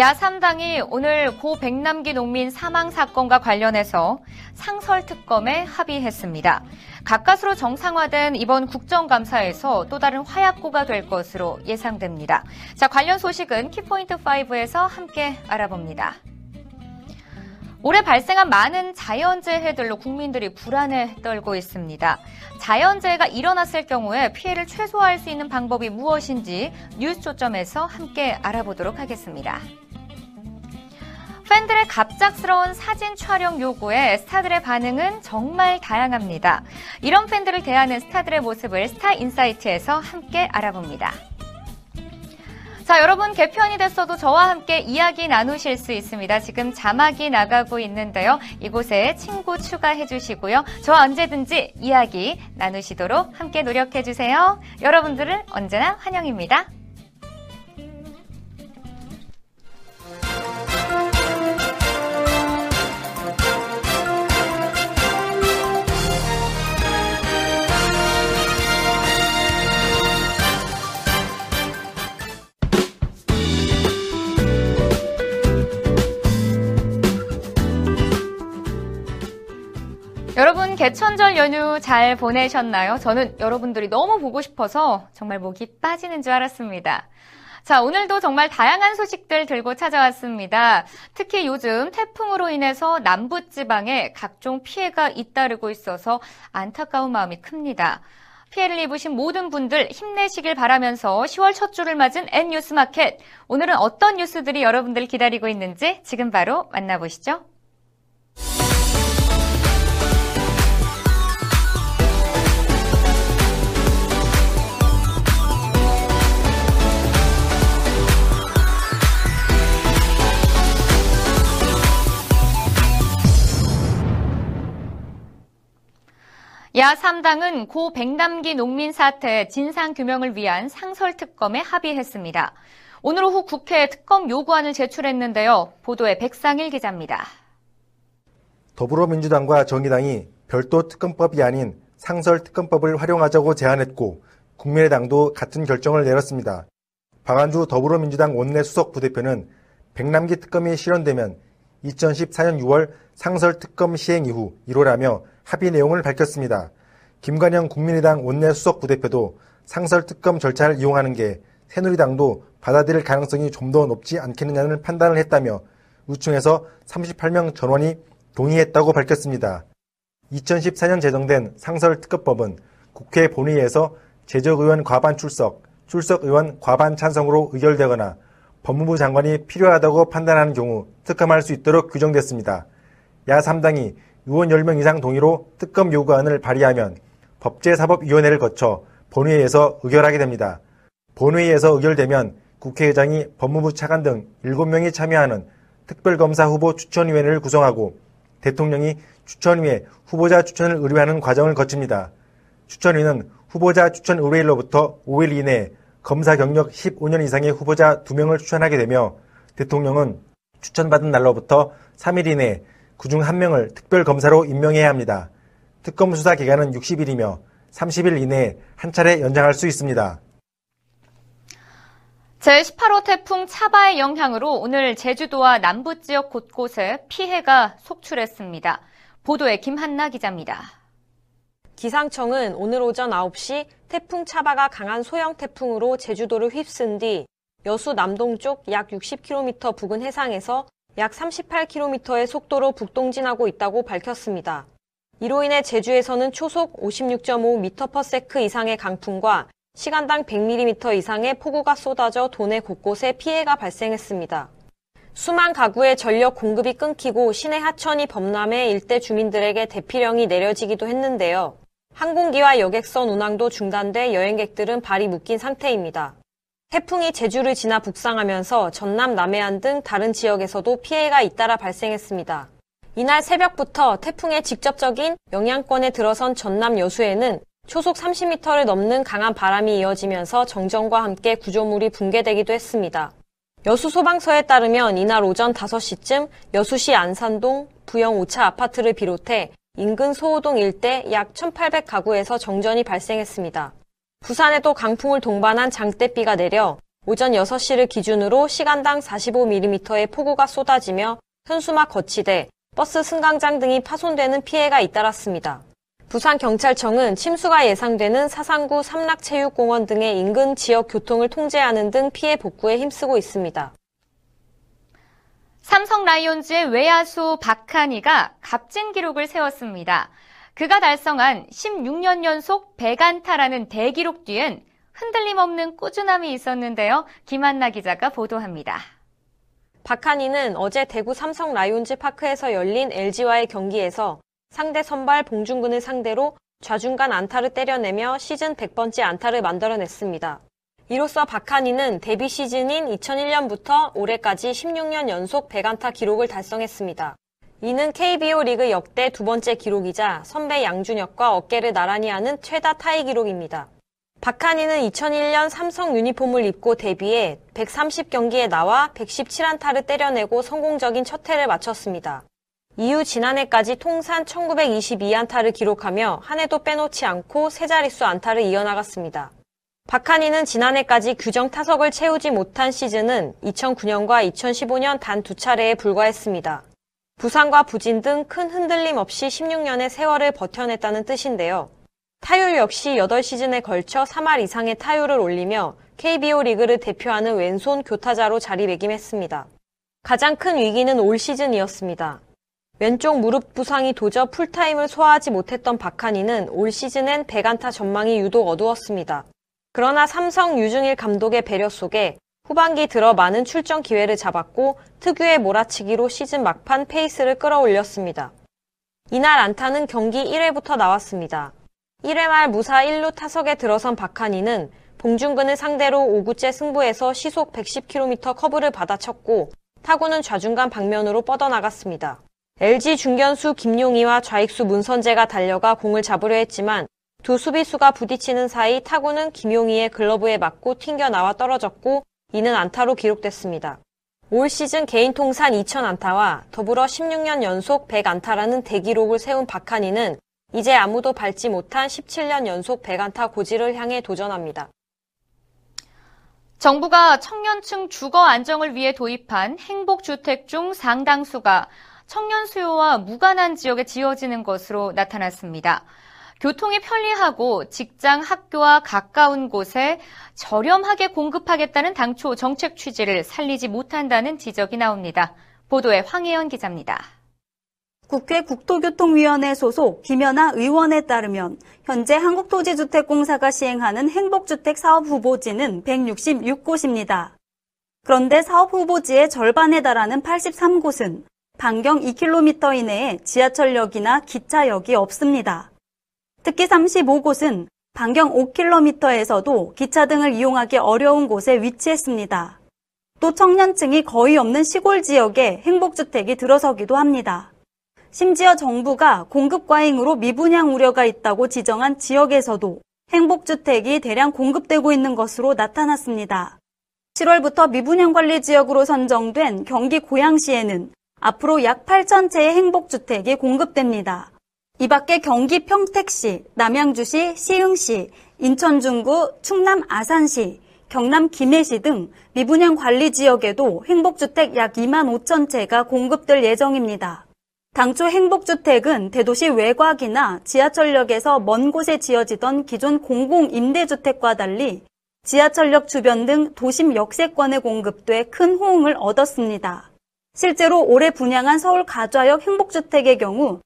야3당이 오늘 고 백남기 농민 사망 사건과 관련해서 상설특검에 합의했습니다. 가까스로 정상화된 이번 국정감사에서 또 다른 화약고가 될 것으로 예상됩니다. 자, 관련 소식은 키포인트 5에서 함께 알아봅니다. 올해 발생한 많은 자연재해들로 국민들이 불안에 떨고 있습니다. 자연재해가 일어났을 경우에 피해를 최소화할 수 있는 방법이 무엇인지 뉴스 초점에서 함께 알아보도록 하겠습니다. 팬들의 갑작스러운 사진 촬영 요구에 스타들의 반응은 정말 다양합니다. 이런 팬들을 대하는 스타들의 모습을 스타 인사이트에서 함께 알아봅니다. 자, 여러분 개편이 됐어도 저와 함께 이야기 나누실 수 있습니다. 지금 자막이 나가고 있는데요. 이곳에 친구 추가해 주시고요. 저와 언제든지 이야기 나누시도록 함께 노력해 주세요. 여러분들을 언제나 환영입니다. 개천절 연휴 잘 보내셨나요? 저는 여러분들이 너무 보고 싶어서 정말 목이 빠지는 줄 알았습니다. 자, 오늘도 정말 다양한 소식들 들고 찾아왔습니다. 특히 요즘 태풍으로 인해서 남부지방에 각종 피해가 잇따르고 있어서 안타까운 마음이 큽니다. 피해를 입으신 모든 분들 힘내시길 바라면서 10월 첫 주를 맞은 N뉴스마켓. 오늘은 어떤 뉴스들이 여러분들 기다리고 있는지 지금 바로 만나보시죠. 야3당은 고 백남기 농민 사태 진상 규명을 위한 상설 특검에 합의했습니다. 오늘 오후 국회에 특검 요구안을 제출했는데요. 보도에 백상일 기자입니다. 더불어민주당과 정의당이 별도 특검법이 아닌 상설 특검법을 활용하자고 제안했고 국민의당도 같은 결정을 내렸습니다. 박안주 더불어민주당 원내 수석 부대표는 백남기 특검이 실현되면 2014년 6월 상설 특검 시행 이후 1호라며 합의 내용을 밝혔습니다. 김관영 국민의당 원내 수석 부대표도 상설 특검 절차를 이용하는 게 새누리당도 받아들일 가능성이 좀 더 높지 않겠느냐는 판단을 했다며 우충에서 38명 전원이 동의했다고 밝혔습니다. 2014년 제정된 상설 특검법은 국회 본회의에서 제적 의원 과반 출석, 출석 의원 과반 찬성으로 의결되거나 법무부 장관이 필요하다고 판단하는 경우 특검할 수 있도록 규정됐습니다. 야 3당이 의원 10명 이상 동의로 특검 요구안을 발의하면 법제사법위원회를 거쳐 본회의에서 의결하게 됩니다. 본회의에서 의결되면 국회의장이 법무부 차관 등 7명이 참여하는 특별검사 후보 추천위원회를 구성하고 대통령이 추천위에 후보자 추천을 의뢰하는 과정을 거칩니다. 추천위는 후보자 추천 의뢰일로부터 5일 이내에 검사 경력 15년 이상의 후보자 2명을 추천하게 되며 대통령은 추천받은 날로부터 3일 이내에 그중 1명을 특별 검사로 임명해야 합니다. 특검 수사 기간은 60일이며 30일 이내에 한 차례 연장할 수 있습니다. 제18호 태풍 차바의 영향으로 오늘 제주도와 남부 지역 곳곳에 피해가 속출했습니다. 보도에 김한나 기자입니다. 기상청은 오늘 오전 9시 태풍 차바가 강한 소형 태풍으로 제주도를 휩쓴 뒤 여수 남동쪽 약 60km 부근 해상에서 약 38km의 속도로 북동진하고 있다고 밝혔습니다. 이로 인해 제주에서는 초속 56.5m/s 이상의 강풍과 시간당 100mm 이상의 폭우가 쏟아져 도내 곳곳에 피해가 발생했습니다. 수만 가구의 전력 공급이 끊기고 시내 하천이 범람해 일대 주민들에게 대피령이 내려지기도 했는데요. 항공기와 여객선 운항도 중단돼 여행객들은 발이 묶인 상태입니다. 태풍이 제주를 지나 북상하면서 전남 남해안 등 다른 지역에서도 피해가 잇따라 발생했습니다. 이날 새벽부터 태풍의 직접적인 영향권에 들어선 전남 여수에는 초속 30m를 넘는 강한 바람이 이어지면서 정전과 함께 구조물이 붕괴되기도 했습니다. 여수 소방서에 따르면 이날 오전 5시쯤 여수시 안산동 부영 5차 아파트를 비롯해 인근 소호동 일대 약 1,800가구에서 정전이 발생했습니다. 부산에도 강풍을 동반한 장대비가 내려 오전 6시를 기준으로 시간당 45mm의 폭우가 쏟아지며 현수막 거치대, 버스 승강장 등이 파손되는 피해가 잇따랐습니다. 부산경찰청은 침수가 예상되는 사상구 삼락체육공원 등의 인근 지역 교통을 통제하는 등 피해 복구에 힘쓰고 있습니다. 삼성 라이온즈의 외야수 박한희가 값진 기록을 세웠습니다. 그가 달성한 16년 연속 100안타라는 대기록 뒤엔 흔들림 없는 꾸준함이 있었는데요. 김한나 기자가 보도합니다. 박한희는 어제 대구 삼성 라이온즈 파크에서 열린 LG와의 경기에서 상대 선발 봉중근을 상대로 좌중간 안타를 때려내며 시즌 100번째 안타를 만들어냈습니다. 이로써 박한희는 데뷔 시즌인 2001년부터 올해까지 16년 연속 100안타 기록을 달성했습니다. 이는 KBO 리그 역대 두 번째 기록이자 선배 양준혁과 어깨를 나란히 하는 최다 타이 기록입니다. 박한희는 2001년 삼성 유니폼을 입고 데뷔해 130경기에 나와 117안타를 때려내고 성공적인 첫 해를 마쳤습니다. 이후 지난해까지 통산 1922안타를 기록하며 한 해도 빼놓지 않고 세 자릿수 안타를 이어나갔습니다. 박한희는 지난해까지 규정 타석을 채우지 못한 시즌은 2009년과 2015년 단 두 차례에 불과했습니다. 부상과 부진 등 큰 흔들림 없이 16년의 세월을 버텨냈다는 뜻인데요. 타율 역시 8시즌에 걸쳐 3할 이상의 타율을 올리며 KBO 리그를 대표하는 왼손 교타자로 자리매김했습니다. 가장 큰 위기는 올 시즌이었습니다. 왼쪽 무릎 부상이 도저 풀타임을 소화하지 못했던 박한희는 올 시즌엔 100안타 전망이 유독 어두웠습니다. 그러나 삼성 유중일 감독의 배려 속에 후반기 들어 많은 출전 기회를 잡았고 특유의 몰아치기로 시즌 막판 페이스를 끌어올렸습니다. 이날 안타는 경기 1회부터 나왔습니다. 1회 말 무사 1루 타석에 들어선 박한희는 봉중근을 상대로 5구째 승부에서 시속 110km 커브를 받아쳤고 타구는 좌중간 방면으로 뻗어나갔습니다. LG 중견수 김용희와 좌익수 문선재가 달려가 공을 잡으려 했지만 두 수비수가 부딪히는 사이 타구는 김용희의 글러브에 맞고 튕겨 나와 떨어졌고 이는 안타로 기록됐습니다. 올 시즌 개인 통산 2,000안타와 더불어 16년 연속 100안타라는 대기록을 세운 박한희는 이제 아무도 밟지 못한 17년 연속 100안타 고지를 향해 도전합니다. 정부가 청년층 주거 안정을 위해 도입한 행복주택 중 상당수가 청년 수요와 무관한 지역에 지어지는 것으로 나타났습니다. 교통이 편리하고 직장, 학교와 가까운 곳에 저렴하게 공급하겠다는 당초 정책 취지를 살리지 못한다는 지적이 나옵니다. 보도에 황혜연 기자입니다. 국회 국토교통위원회 소속 김연아 의원에 따르면 현재 한국토지주택공사가 시행하는 행복주택 사업 후보지는 166곳입니다. 그런데 사업 후보지의 절반에 달하는 83곳은 반경 2km 이내에 지하철역이나 기차역이 없습니다. 특히 35곳은 반경 5km에서도 기차 등을 이용하기 어려운 곳에 위치했습니다. 또 청년층이 거의 없는 시골 지역에 행복주택이 들어서기도 합니다. 심지어 정부가 공급 과잉으로 미분양 우려가 있다고 지정한 지역에서도 행복주택이 대량 공급되고 있는 것으로 나타났습니다. 7월부터 미분양 관리 지역으로 선정된 경기 고양시에는 앞으로 약 8천 채의 행복주택이 공급됩니다. 이 밖에 경기 평택시, 남양주시, 시흥시, 인천 중구, 충남 아산시, 경남 김해시 등 미분양 관리 지역에도 행복주택 약 2만 5천 채가 공급될 예정입니다. 당초 행복주택은 대도시 외곽이나 지하철역에서 먼 곳에 지어지던 기존 공공임대주택과 달리 지하철역 주변 등 도심 역세권에 공급돼 큰 호응을 얻었습니다. 실제로 올해 분양한 서울 가좌역 행복주택의 경우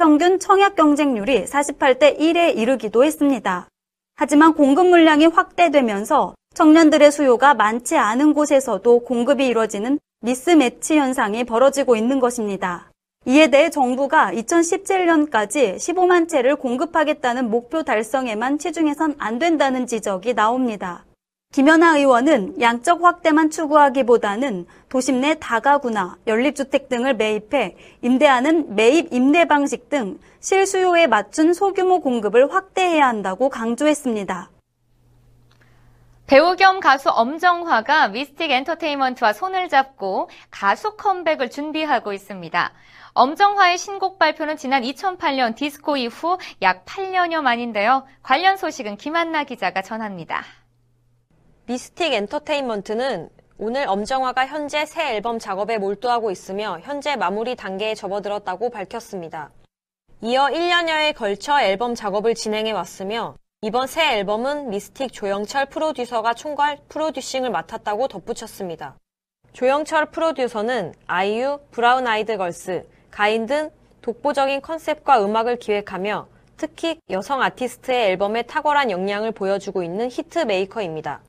평균 청약 경쟁률이 48대 1에 이르기도 했습니다. 하지만 공급 물량이 확대되면서 청년들의 수요가 많지 않은 곳에서도 공급이 이뤄지는 미스매치 현상이 벌어지고 있는 것입니다. 이에 대해 정부가 2017년까지 15만 채를 공급하겠다는 목표 달성에만 치중해선 안 된다는 지적이 나옵니다. 김연아 의원은 양적 확대만 추구하기보다는 도심 내 다가구나 연립주택 등을 매입해 임대하는 매입 임대 방식 등 실수요에 맞춘 소규모 공급을 확대해야 한다고 강조했습니다. 배우 겸 가수 엄정화가 미스틱 엔터테인먼트와 손을 잡고 가수 컴백을 준비하고 있습니다. 엄정화의 신곡 발표는 지난 2008년 디스코 이후 약 8년여 만인데요. 관련 소식은 김한나 기자가 전합니다. 미스틱 엔터테인먼트는 오늘 엄정화가 현재 새 앨범 작업에 몰두하고 있으며 현재 마무리 단계에 접어들었다고 밝혔습니다. 이어 1년여에 걸쳐 앨범 작업을 진행해 왔으며 이번 새 앨범은 미스틱 조영철 프로듀서가 총괄 프로듀싱을 맡았다고 덧붙였습니다. 조영철 프로듀서는 아이유, 브라운 아이드 걸스, 가인 등 독보적인 컨셉과 음악을 기획하며 특히 여성 아티스트의 앨범에 탁월한 역량을 보여주고 있는 히트 메이커입니다.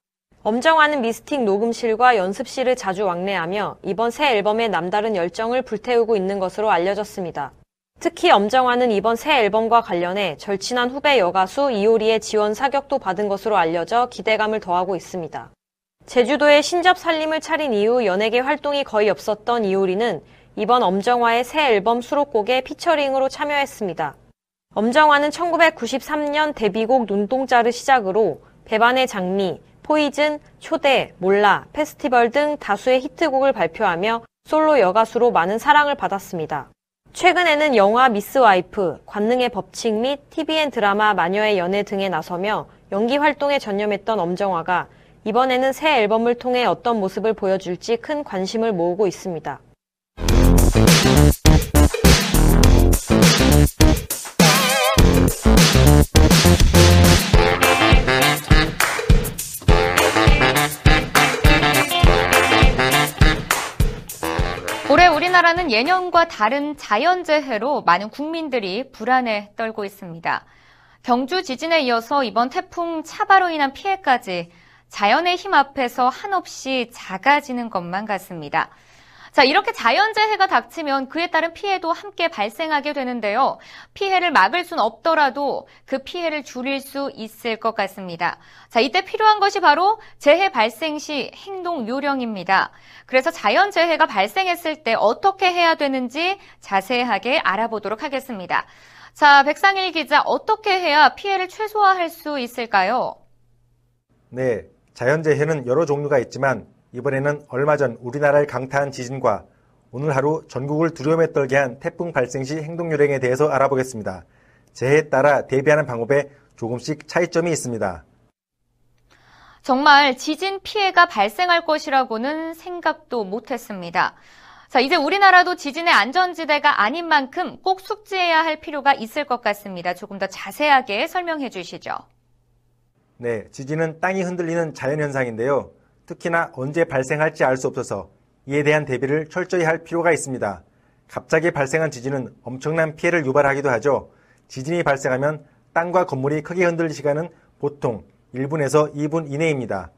엄정화는 미스틱 녹음실과 연습실을 자주 왕래하며 이번 새 앨범에 남다른 열정을 불태우고 있는 것으로 알려졌습니다. 특히 엄정화는 이번 새 앨범과 관련해 절친한 후배 여가수 이효리의 지원 사격도 받은 것으로 알려져 기대감을 더하고 있습니다. 제주도에 신접 살림을 차린 이후 연예계 활동이 거의 없었던 이효리는 이번 엄정화의 새 앨범 수록곡에 피처링으로 참여했습니다. 엄정화는 1993년 데뷔곡 눈동자를 시작으로 배반의 장미, 포이즌, 초대, 몰라, 페스티벌 등 다수의 히트곡을 발표하며 솔로 여가수로 많은 사랑을 받았습니다. 최근에는 영화 미스 와이프, 관능의 법칙 및 TVN 드라마 마녀의 연애 등에 나서며 연기 활동에 전념했던 엄정화가 이번에는 새 앨범을 통해 어떤 모습을 보여줄지 큰 관심을 모으고 있습니다. 우리나라는 예년과 다른 자연재해로 많은 국민들이 불안에 떨고 있습니다. 경주 지진에 이어서 이번 태풍 차바로 인한 피해까지 자연의 힘 앞에서 한없이 작아지는 것만 같습니다. 자, 이렇게 자연재해가 닥치면 그에 따른 피해도 함께 발생하게 되는데요. 피해를 막을 순 없더라도 그 피해를 줄일 수 있을 것 같습니다. 자, 이때 필요한 것이 바로 재해 발생 시 행동 요령입니다. 그래서 자연재해가 발생했을 때 어떻게 해야 되는지 자세하게 알아보도록 하겠습니다. 자, 백상일 기자, 어떻게 해야 피해를 최소화할 수 있을까요? 네, 자연재해는 여러 종류가 있지만 이번에는 얼마 전 우리나라를 강타한 지진과 오늘 하루 전국을 두려움에 떨게 한 태풍 발생 시 행동 요령에 대해서 알아보겠습니다. 재해에 따라 대비하는 방법에 조금씩 차이점이 있습니다. 정말 지진 피해가 발생할 것이라고는 생각도 못했습니다. 자, 이제 우리나라도 지진의 안전지대가 아닌 만큼 꼭 숙지해야 할 필요가 있을 것 같습니다. 조금 더 자세하게 설명해 주시죠. 네, 지진은 땅이 흔들리는 자연현상인데요. 특히나 언제 발생할지 알 수 없어서 이에 대한 대비를 철저히 할 필요가 있습니다. 갑자기 발생한 지진은 엄청난 피해를 유발하기도 하죠. 지진이 발생하면 땅과 건물이 크게 흔들릴 시간은 보통 1분에서 2분 이내입니다.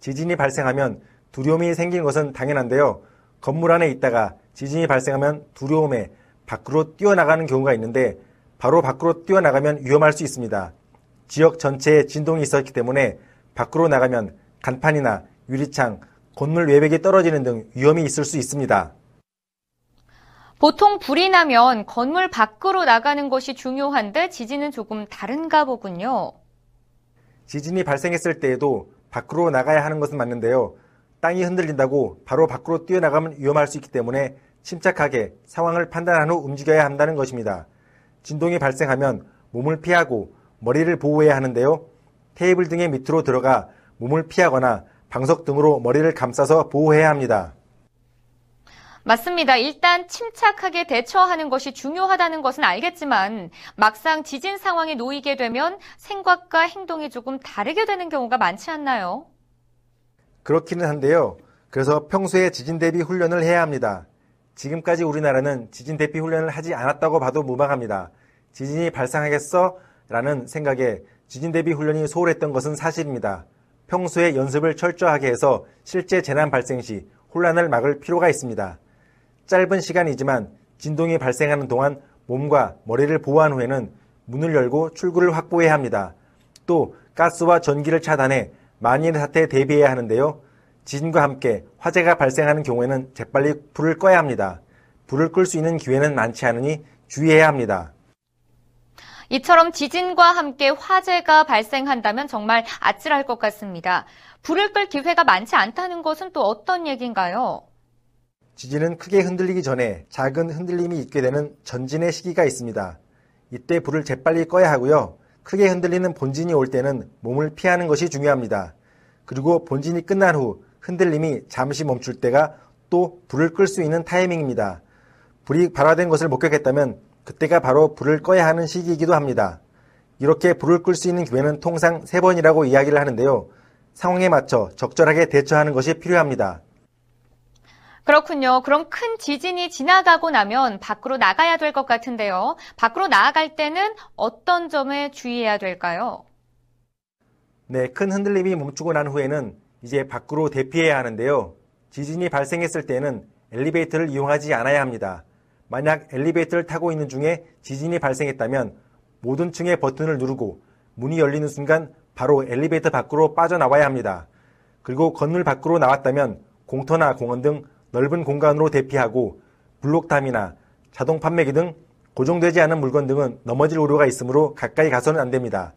지진이 발생하면 두려움이 생긴 것은 당연한데요. 건물 안에 있다가 지진이 발생하면 두려움에 밖으로 뛰어나가는 경우가 있는데 바로 밖으로 뛰어나가면 위험할 수 있습니다. 지역 전체에 진동이 있었기 때문에 밖으로 나가면 간판이나 유리창, 건물 외벽이 떨어지는 등 위험이 있을 수 있습니다. 보통 불이 나면 건물 밖으로 나가는 것이 중요한데 지진은 조금 다른가 보군요. 지진이 발생했을 때에도 밖으로 나가야 하는 것은 맞는데요. 땅이 흔들린다고 바로 밖으로 뛰어나가면 위험할 수 있기 때문에 침착하게 상황을 판단한 후 움직여야 한다는 것입니다. 진동이 발생하면 몸을 피하고 머리를 보호해야 하는데요. 테이블 등의 밑으로 들어가 몸을 피하거나 방석 등으로 머리를 감싸서 보호해야 합니다. 맞습니다. 일단 침착하게 대처하는 것이 중요하다는 것은 알겠지만 막상 지진 상황에 놓이게 되면 생각과 행동이 조금 다르게 되는 경우가 많지 않나요? 그렇기는 한데요. 그래서 평소에 지진 대비 훈련을 해야 합니다. 지금까지 우리나라는 지진 대비 훈련을 하지 않았다고 봐도 무방합니다. 지진이 발생하겠어? 라는 생각에 지진 대비 훈련이 소홀했던 것은 사실입니다. 평소에 연습을 철저하게 해서 실제 재난 발생 시 혼란을 막을 필요가 있습니다. 짧은 시간이지만 진동이 발생하는 동안 몸과 머리를 보호한 후에는 문을 열고 출구를 확보해야 합니다. 또 가스와 전기를 차단해 만일의 사태에 대비해야 하는데요. 지진과 함께 화재가 발생하는 경우에는 재빨리 불을 꺼야 합니다. 불을 끌 수 있는 기회는 많지 않으니 주의해야 합니다. 이처럼 지진과 함께 화재가 발생한다면 정말 아찔할 것 같습니다. 불을 끌 기회가 많지 않다는 것은 또 어떤 얘기인가요? 지진은 크게 흔들리기 전에 작은 흔들림이 있게 되는 전진의 시기가 있습니다. 이때 불을 재빨리 꺼야 하고요. 크게 흔들리는 본진이 올 때는 몸을 피하는 것이 중요합니다. 그리고 본진이 끝난 후 흔들림이 잠시 멈출 때가 또 불을 끌 수 있는 타이밍입니다. 불이 발화된 것을 목격했다면 그때가 바로 불을 꺼야 하는 시기이기도 합니다. 이렇게 불을 끌 수 있는 기회는 통상 3번이라고 이야기를 하는데요. 상황에 맞춰 적절하게 대처하는 것이 필요합니다. 그렇군요. 그럼 큰 지진이 지나가고 나면 밖으로 나가야 될 것 같은데요. 밖으로 나아갈 때는 어떤 점에 주의해야 될까요? 네, 큰 흔들림이 멈추고 난 후에는 이제 밖으로 대피해야 하는데요. 지진이 발생했을 때는 엘리베이터를 이용하지 않아야 합니다. 만약 엘리베이터를 타고 있는 중에 지진이 발생했다면 모든 층의 버튼을 누르고 문이 열리는 순간 바로 엘리베이터 밖으로 빠져나와야 합니다. 그리고 건물 밖으로 나왔다면 공터나 공원 등 넓은 공간으로 대피하고 블록담이나 자동 판매기 등 고정되지 않은 물건 등은 넘어질 우려가 있으므로 가까이 가서는 안 됩니다.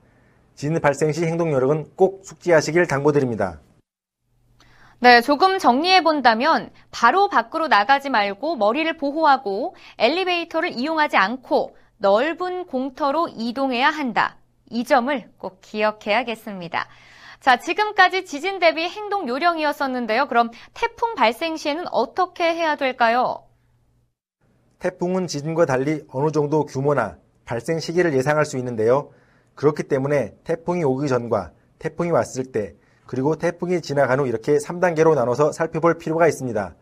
지진 발생 시 행동 요령은 꼭 숙지하시길 당부드립니다. 네, 조금 정리해 본다면 바로 밖으로 나가지 말고 머리를 보호하고 엘리베이터를 이용하지 않고 넓은 공터로 이동해야 한다. 이 점을 꼭 기억해야겠습니다. 자, 지금까지 지진 대비 행동 요령이었었는데요. 그럼 태풍 발생 시에는 어떻게 해야 될까요? 태풍은 지진과 달리 어느 정도 규모나 발생 시기를 예상할 수 있는데요. 그렇기 때문에 태풍이 오기 전과 태풍이 왔을 때 그리고 태풍이 지나간 후 이렇게 3단계로 나눠서 살펴볼 필요가 있습니다.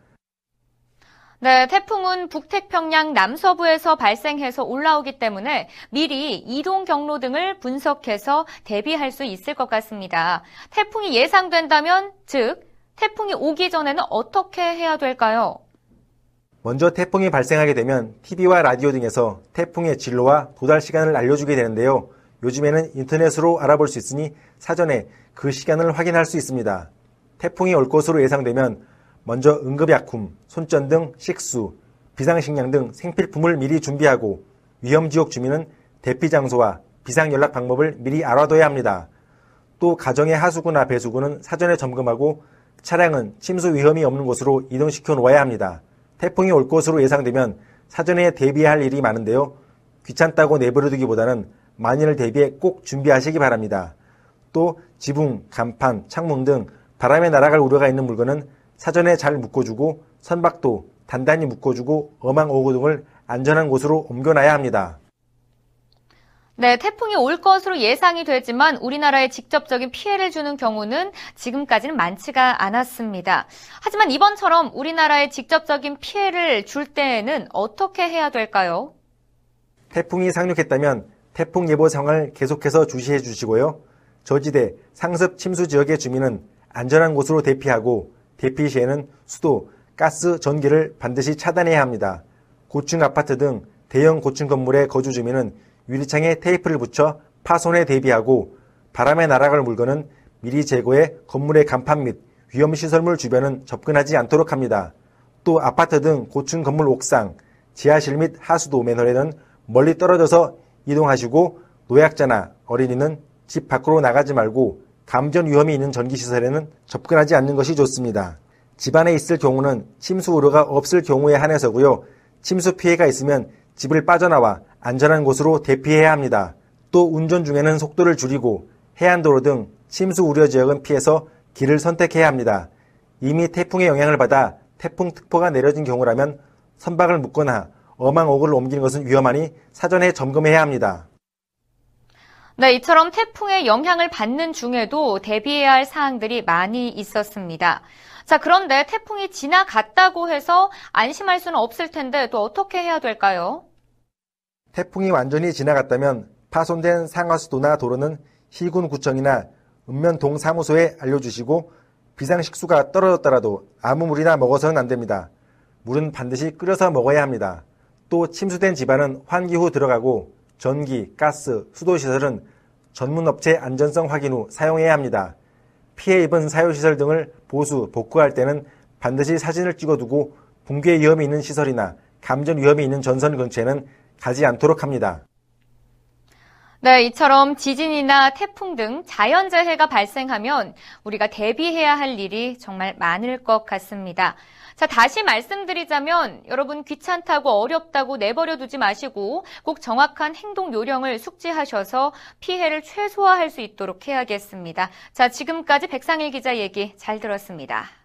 네, 태풍은 북태평양 남서부에서 발생해서 올라오기 때문에 미리 이동 경로 등을 분석해서 대비할 수 있을 것 같습니다. 태풍이 예상된다면, 즉, 태풍이 오기 전에는 어떻게 해야 될까요? 먼저 태풍이 발생하게 되면 TV와 라디오 등에서 태풍의 진로와 도달 시간을 알려주게 되는데요. 요즘에는 인터넷으로 알아볼 수 있으니 사전에 그 시간을 확인할 수 있습니다. 태풍이 올 것으로 예상되면 먼저 응급약품, 손전 등 식수, 비상식량 등 생필품을 미리 준비하고 위험지역 주민은 대피 장소와 비상연락 방법을 미리 알아둬야 합니다. 또 가정의 하수구나 배수구는 사전에 점검하고 차량은 침수 위험이 없는 곳으로 이동시켜 놓아야 합니다. 태풍이 올 것으로 예상되면 사전에 대비할 일이 많은데요. 귀찮다고 내버려두기보다는 만일을 대비해 꼭 준비하시기 바랍니다. 또 지붕, 간판, 창문 등 바람에 날아갈 우려가 있는 물건은 사전에 잘 묶어주고 선박도 단단히 묶어주고 어망 오고 등을 안전한 곳으로 옮겨놔야 합니다. 네, 태풍이 올 것으로 예상이 되지만 우리나라에 직접적인 피해를 주는 경우는 지금까지는 많지가 않았습니다. 하지만 이번처럼 우리나라에 직접적인 피해를 줄 때에는 어떻게 해야 될까요? 태풍이 상륙했다면 태풍 예보 상황을 계속해서 주시해 주시고요. 저지대, 상습 침수 지역의 주민은 안전한 곳으로 대피하고 대피 시에는 수도, 가스, 전기를 반드시 차단해야 합니다. 고층 아파트 등 대형 고층 건물의 거주 주민은 유리창에 테이프를 붙여 파손에 대비하고 바람에 날아갈 물건은 미리 제거해 건물의 간판 및 위험시설물 주변은 접근하지 않도록 합니다. 또 아파트 등 고층 건물 옥상, 지하실 및 하수도 맨홀에는 멀리 떨어져서 이동하시고 노약자나 어린이는 집 밖으로 나가지 말고 감전 위험이 있는 전기시설에는 접근하지 않는 것이 좋습니다. 집 안에 있을 경우는 침수 우려가 없을 경우에 한해서고요. 침수 피해가 있으면 집을 빠져나와 안전한 곳으로 대피해야 합니다. 또 운전 중에는 속도를 줄이고 해안도로 등 침수 우려 지역은 피해서 길을 선택해야 합니다. 이미 태풍의 영향을 받아 태풍 특보가 내려진 경우라면 선박을 묶거나 어망옥을 옮기는 것은 위험하니 사전에 점검해야 합니다. 네, 이처럼 태풍의 영향을 받는 중에도 대비해야 할 사항들이 많이 있었습니다. 자, 그런데 태풍이 지나갔다고 해서 안심할 수는 없을 텐데 또 어떻게 해야 될까요? 태풍이 완전히 지나갔다면 파손된 상하수도나 도로는 시군구청이나 읍면동 사무소에 알려주시고 비상식수가 떨어졌더라도 아무 물이나 먹어서는 안 됩니다. 물은 반드시 끓여서 먹어야 합니다. 또 침수된 집안은 환기 후 들어가고 전기, 가스, 수도시설은 전문업체 안전성 확인 후 사용해야 합니다. 피해 입은 사유시설 등을 보수, 복구할 때는 반드시 사진을 찍어두고 붕괴 위험이 있는 시설이나 감전 위험이 있는 전선 근처에는 가지 않도록 합니다. 네, 이처럼 지진이나 태풍 등 자연재해가 발생하면 우리가 대비해야 할 일이 정말 많을 것 같습니다. 자, 다시 말씀드리자면 여러분 귀찮다고 어렵다고 내버려 두지 마시고 꼭 정확한 행동 요령을 숙지하셔서 피해를 최소화할 수 있도록 해야겠습니다. 자, 지금까지 백상일 기자 얘기 잘 들었습니다.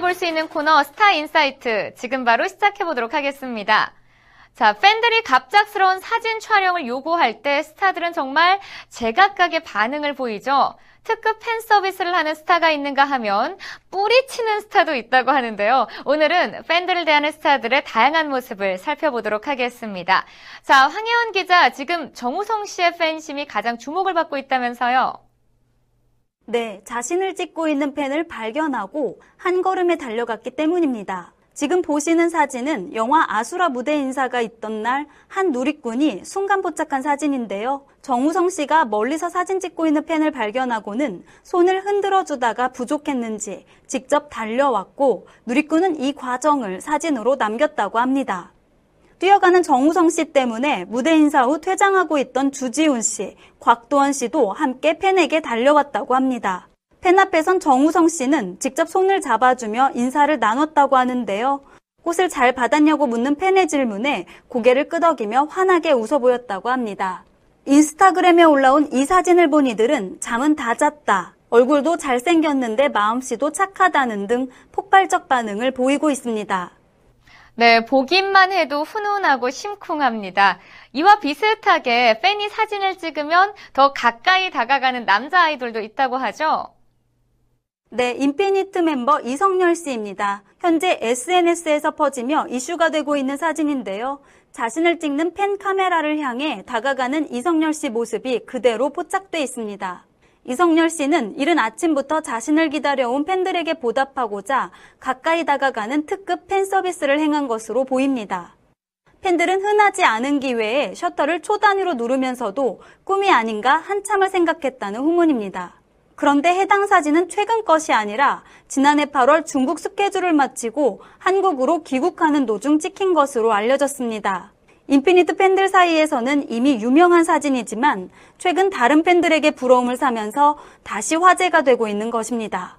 만 만나볼 수 있는 코너 스타 인사이트 지금 바로 시작해 보도록 하겠습니다. 자, 팬들이 갑작스러운 사진 촬영을 요구할 때 스타들은 정말 제각각의 반응을 보이죠. 특급 팬 서비스를 하는 스타가 있는가 하면 뿌리치는 스타도 있다고 하는데요. 오늘은 팬들을 대하는 스타들의 다양한 모습을 살펴보도록 하겠습니다. 자, 황혜원 기자, 지금 정우성 씨의 팬심이 가장 주목을 받고 있다면서요? 네, 자신을 찍고 있는 팬을 발견하고 한 걸음에 달려갔기 때문입니다. 지금 보시는 사진은 영화 아수라 무대 인사가 있던 날 한 누리꾼이 순간 포착한 사진인데요. 정우성 씨가 멀리서 사진 찍고 있는 팬을 발견하고는 손을 흔들어 주다가 부족했는지 직접 달려왔고 누리꾼은 이 과정을 사진으로 남겼다고 합니다. 뛰어가는 정우성 씨 때문에 무대 인사 후 퇴장하고 있던 주지훈 씨, 곽도원 씨도 함께 팬에게 달려왔다고 합니다. 팬 앞에선 정우성 씨는 직접 손을 잡아주며 인사를 나눴다고 하는데요. 꽃을 잘 받았냐고 묻는 팬의 질문에 고개를 끄덕이며 환하게 웃어 보였다고 합니다. 인스타그램에 올라온 이 사진을 본 이들은 잠은 다 잤다. 얼굴도 잘생겼는데 마음씨도 착하다는 등 폭발적 반응을 보이고 있습니다. 네, 보기만 해도 훈훈하고 심쿵합니다. 이와 비슷하게 팬이 사진을 찍으면 더 가까이 다가가는 남자 아이돌도 있다고 하죠? 네, 인피니트 멤버 이성열 씨입니다. 현재 SNS에서 퍼지며 이슈가 되고 있는 사진인데요. 자신을 찍는 팬 카메라를 향해 다가가는 이성열 씨 모습이 그대로 포착돼 있습니다. 이성열 씨는 이른 아침부터 자신을 기다려온 팬들에게 보답하고자 가까이 다가가는 특급 팬 서비스를 행한 것으로 보입니다. 팬들은 흔하지 않은 기회에 셔터를 초단위로 누르면서도 꿈이 아닌가 한참을 생각했다는 후문입니다. 그런데 해당 사진은 최근 것이 아니라 지난해 8월 중국 스케줄을 마치고 한국으로 귀국하는 도중 찍힌 것으로 알려졌습니다. 인피니트 팬들 사이에서는 이미 유명한 사진이지만 최근 다른 팬들에게 부러움을 사면서 다시 화제가 되고 있는 것입니다.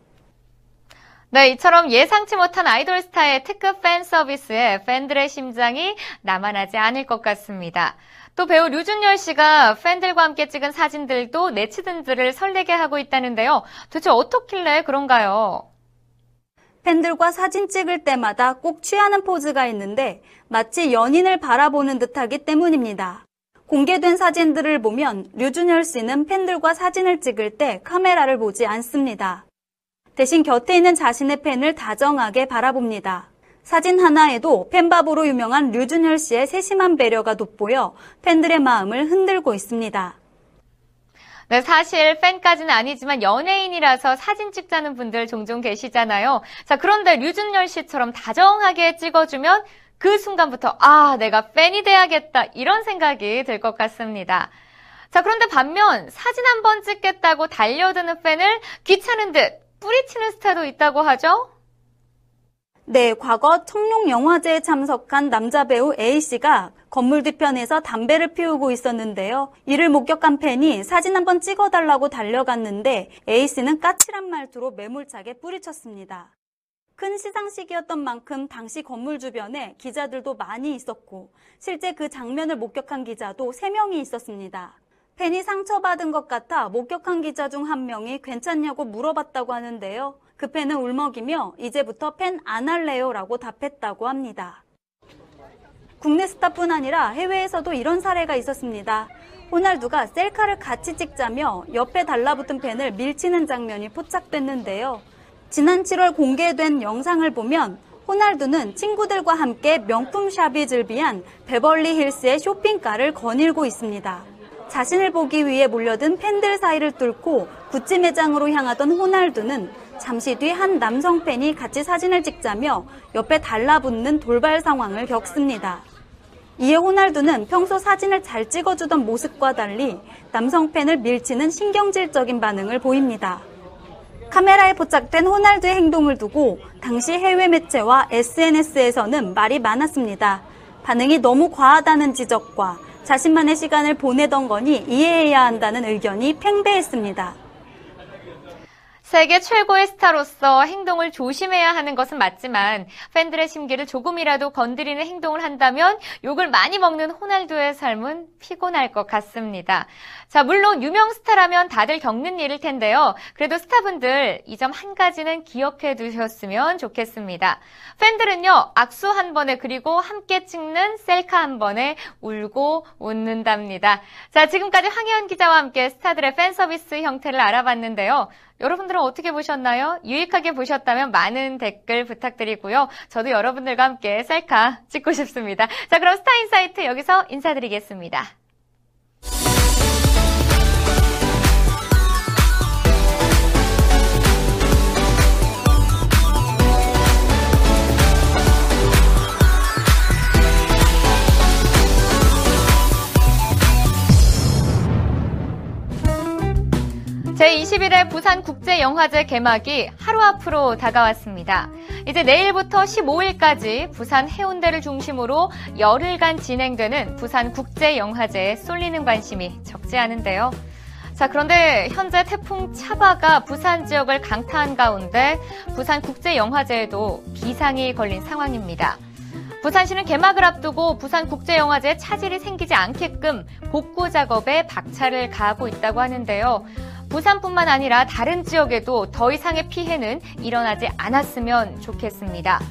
네, 이처럼 예상치 못한 아이돌 스타의 특급 팬 서비스에 팬들의 심장이 남아나지 않을 것 같습니다. 또 배우 류준열 씨가 팬들과 함께 찍은 사진들도 네티즌들을 설레게 하고 있다는데요. 도대체 어떻길래 그런가요? 팬들과 사진 찍을 때마다 꼭 취하는 포즈가 있는데 마치 연인을 바라보는 듯하기 때문입니다. 공개된 사진들을 보면 류준열 씨는 팬들과 사진을 찍을 때 카메라를 보지 않습니다. 대신 곁에 있는 자신의 팬을 다정하게 바라봅니다. 사진 하나에도 팬바보로 유명한 류준열 씨의 세심한 배려가 돋보여 팬들의 마음을 흔들고 있습니다. 네, 사실 팬까지는 아니지만 연예인이라서 사진 찍자는 분들 종종 계시잖아요. 자, 그런데 류준열 씨처럼 다정하게 찍어주면 그 순간부터 아, 내가 팬이 돼야겠다 이런 생각이 들 것 같습니다. 자, 그런데 반면 사진 한 번 찍겠다고 달려드는 팬을 귀찮은 듯 뿌리치는 스타도 있다고 하죠? 네, 과거 청룡 영화제에 참석한 남자 배우 A씨가 건물 뒤편에서 담배를 피우고 있었는데요. 이를 목격한 팬이 사진 한번 찍어달라고 달려갔는데 A씨는 까칠한 말투로 매몰차게 뿌리쳤습니다. 큰 시상식이었던 만큼 당시 건물 주변에 기자들도 많이 있었고 실제 그 장면을 목격한 기자도 3명이 있었습니다. 팬이 상처받은 것 같아 목격한 기자 중 한 명이 괜찮냐고 물어봤다고 하는데요. 그 팬은 울먹이며 이제부터 팬 안 할래요 라고 답했다고 합니다. 국내 스타뿐 아니라 해외에서도 이런 사례가 있었습니다. 호날두가 셀카를 같이 찍자며 옆에 달라붙은 팬을 밀치는 장면이 포착됐는데요. 지난 7월 공개된 영상을 보면 호날두는 친구들과 함께 명품 샵이 즐비한 베벌리 힐스의 쇼핑카를 거닐고 있습니다. 자신을 보기 위해 몰려든 팬들 사이를 뚫고 구찌 매장으로 향하던 호날두는 잠시 뒤 한 남성 팬이 같이 사진을 찍자며 옆에 달라붙는 돌발 상황을 겪습니다. 이에 호날두는 평소 사진을 잘 찍어주던 모습과 달리 남성 팬을 밀치는 신경질적인 반응을 보입니다. 카메라에 포착된 호날두의 행동을 두고 당시 해외 매체와 SNS에서는 말이 많았습니다. 반응이 너무 과하다는 지적과 자신만의 시간을 보내던 거니 이해해야 한다는 의견이 팽배했습니다. 세계 최고의 스타로서 행동을 조심해야 하는 것은 맞지만 팬들의 심기를 조금이라도 건드리는 행동을 한다면 욕을 많이 먹는 호날두의 삶은 피곤할 것 같습니다. 자, 물론 유명 스타라면 다들 겪는 일일 텐데요. 그래도 스타분들 이 점 한 가지는 기억해 두셨으면 좋겠습니다. 팬들은요, 악수 한 번에 그리고 함께 찍는 셀카 한 번에 울고 웃는답니다. 자, 지금까지 황혜연 기자와 함께 스타들의 팬 서비스 형태를 알아봤는데요. 여러분들은 어떻게 보셨나요? 유익하게 보셨다면 많은 댓글 부탁드리고요. 저도 여러분들과 함께 셀카 찍고 싶습니다. 자, 그럼 스타인사이트 여기서 인사드리겠습니다. 제21회 부산국제영화제 개막이 하루 앞으로 다가왔습니다. 이제 내일부터 15일까지 부산 해운대를 중심으로 열흘간 진행되는 부산국제영화제에 쏠리는 관심이 적지 않은데요. 자, 그런데 현재 태풍 차바가 부산 지역을 강타한 가운데 부산국제영화제에도 비상이 걸린 상황입니다. 부산시는 개막을 앞두고 부산국제영화제에 차질이 생기지 않게끔 복구 작업에 박차를 가하고 있다고 하는데요. 부산뿐만 아니라 다른 지역에도 더 이상의 피해는 일어나지 않았으면 좋겠습니다.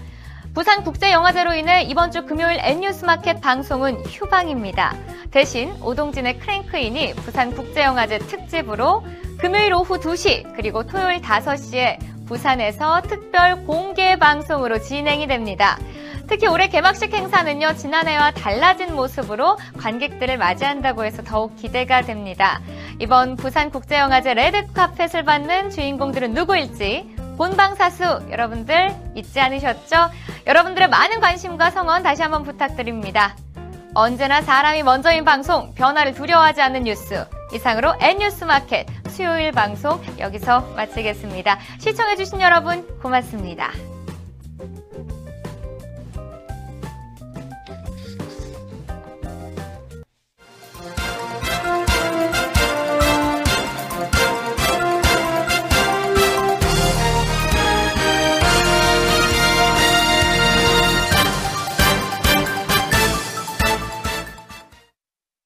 부산국제영화제로 인해 이번 주 금요일 N뉴스마켓 방송은 휴방입니다. 대신 오동진의 크랭크인이 부산국제영화제 특집으로 금요일 오후 2시 그리고 토요일 5시에 부산에서 특별 공개 방송으로 진행이 됩니다. 특히 올해 개막식 행사는요, 지난해와 달라진 모습으로 관객들을 맞이한다고 해서 더욱 기대가 됩니다. 이번 부산국제영화제 레드카펫을 받는 주인공들은 누구일지 본방사수 여러분들 잊지 않으셨죠? 여러분들의 많은 관심과 성원 다시 한번 부탁드립니다. 언제나 사람이 먼저인 방송, 변화를 두려워하지 않는 뉴스. 이상으로 N뉴스 마켓 수요일 방송 여기서 마치겠습니다. 시청해주신 여러분 고맙습니다.